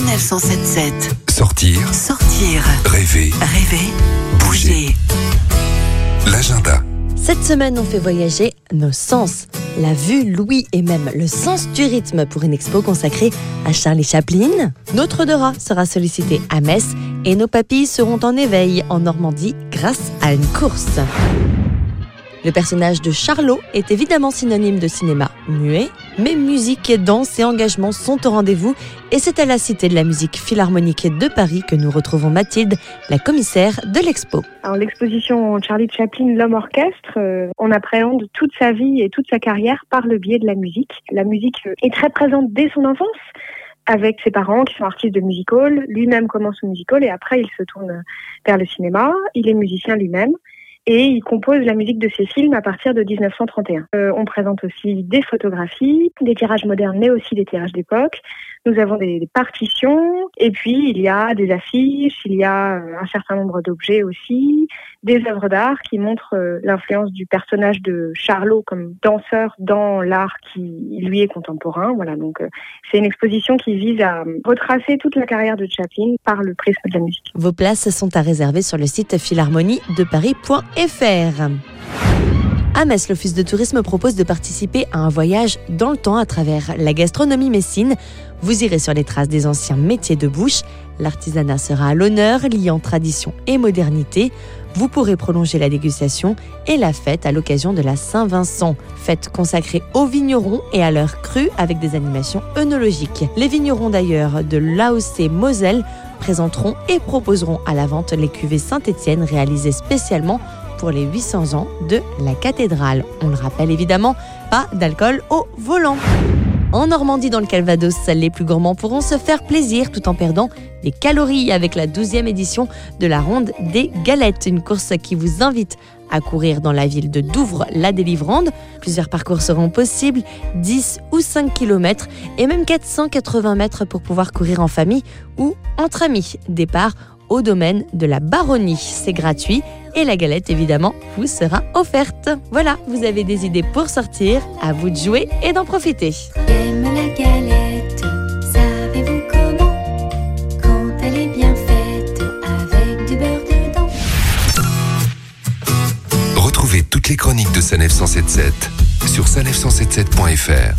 Sanef 177. Sortir, Sortir, rêver, rêver, bouger. l'agenda. Cette semaine, on fait voyager nos sens, la vue, l'ouïe et même le sens du rythme pour une expo consacrée à Charlie Chaplin. Notre odorat sera sollicité à Metz et nos papilles seront en éveil en Normandie grâce à une course. Le personnage de Charlot est évidemment synonyme de cinéma muet, mais musique, danse et engagement sont au rendez-vous et c'est à la Cité de la musique philharmonique de Paris que nous retrouvons Mathilde, la commissaire de l'expo. Alors l'exposition Charlie Chaplin, l'homme orchestre, euh, on appréhende toute sa vie et toute sa carrière par le biais de la musique. La musique euh, est très présente dès son enfance avec ses parents qui sont artistes de music hall. Lui-même commence au music hall et après il se tourne vers le cinéma. Il est musicien lui-même et il compose la musique de ses films à partir de 1931. Euh, on présente aussi des photographies, des tirages modernes mais aussi des tirages d'époque. Nous avons des, partitions et puis il y a des affiches, il y a euh, un certain nombre d'objets aussi, des œuvres d'art qui montrent euh, l'influence du personnage de Charlot comme danseur dans l'art qui lui est contemporain. Voilà, donc euh, c'est une exposition qui vise à euh, retracer toute la carrière de Chaplin par le prisme de la musique. Vos places sont à réserver sur le site philharmonie-de-paris.fr. À Metz, l'Office de tourisme propose de participer à un voyage dans le temps à travers la gastronomie messine. Vous irez sur les traces des anciens métiers de bouche. L'artisanat sera à l'honneur, liant tradition et modernité. Vous pourrez prolonger la dégustation et la fête à l'occasion de la Saint-Vincent, fête consacrée aux vignerons et à leurs crus avec des animations œnologiques. Les vignerons d'ailleurs de l'AOC Moselle présenteront et proposeront à la vente les cuvées Saint-Étienne réalisées spécialement pour les 800 ans de la cathédrale. On le rappelle évidemment, pas d'alcool au volant. En Normandie, dans le Calvados, les plus gourmands pourront se faire plaisir tout en perdant des calories avec la 12e édition de la Ronde des Galettes, une course qui vous invite à courir dans la ville de Douvres-la-Délivrande. Plusieurs parcours seront possibles, 10 ou 5 km et même 480 mètres pour pouvoir courir en famille ou entre amis. Départ au domaine de la Baronnie. C'est gratuit et la galette évidemment vous sera offerte. Voilà, vous avez des idées pour sortir, à vous de jouer et d'en profiter. J'aime la galette, savez-vous comment? Quand elle est bien faite, avec du beurre dedans. Retrouvez toutes les chroniques de Sanef 177 sur sanef177.fr.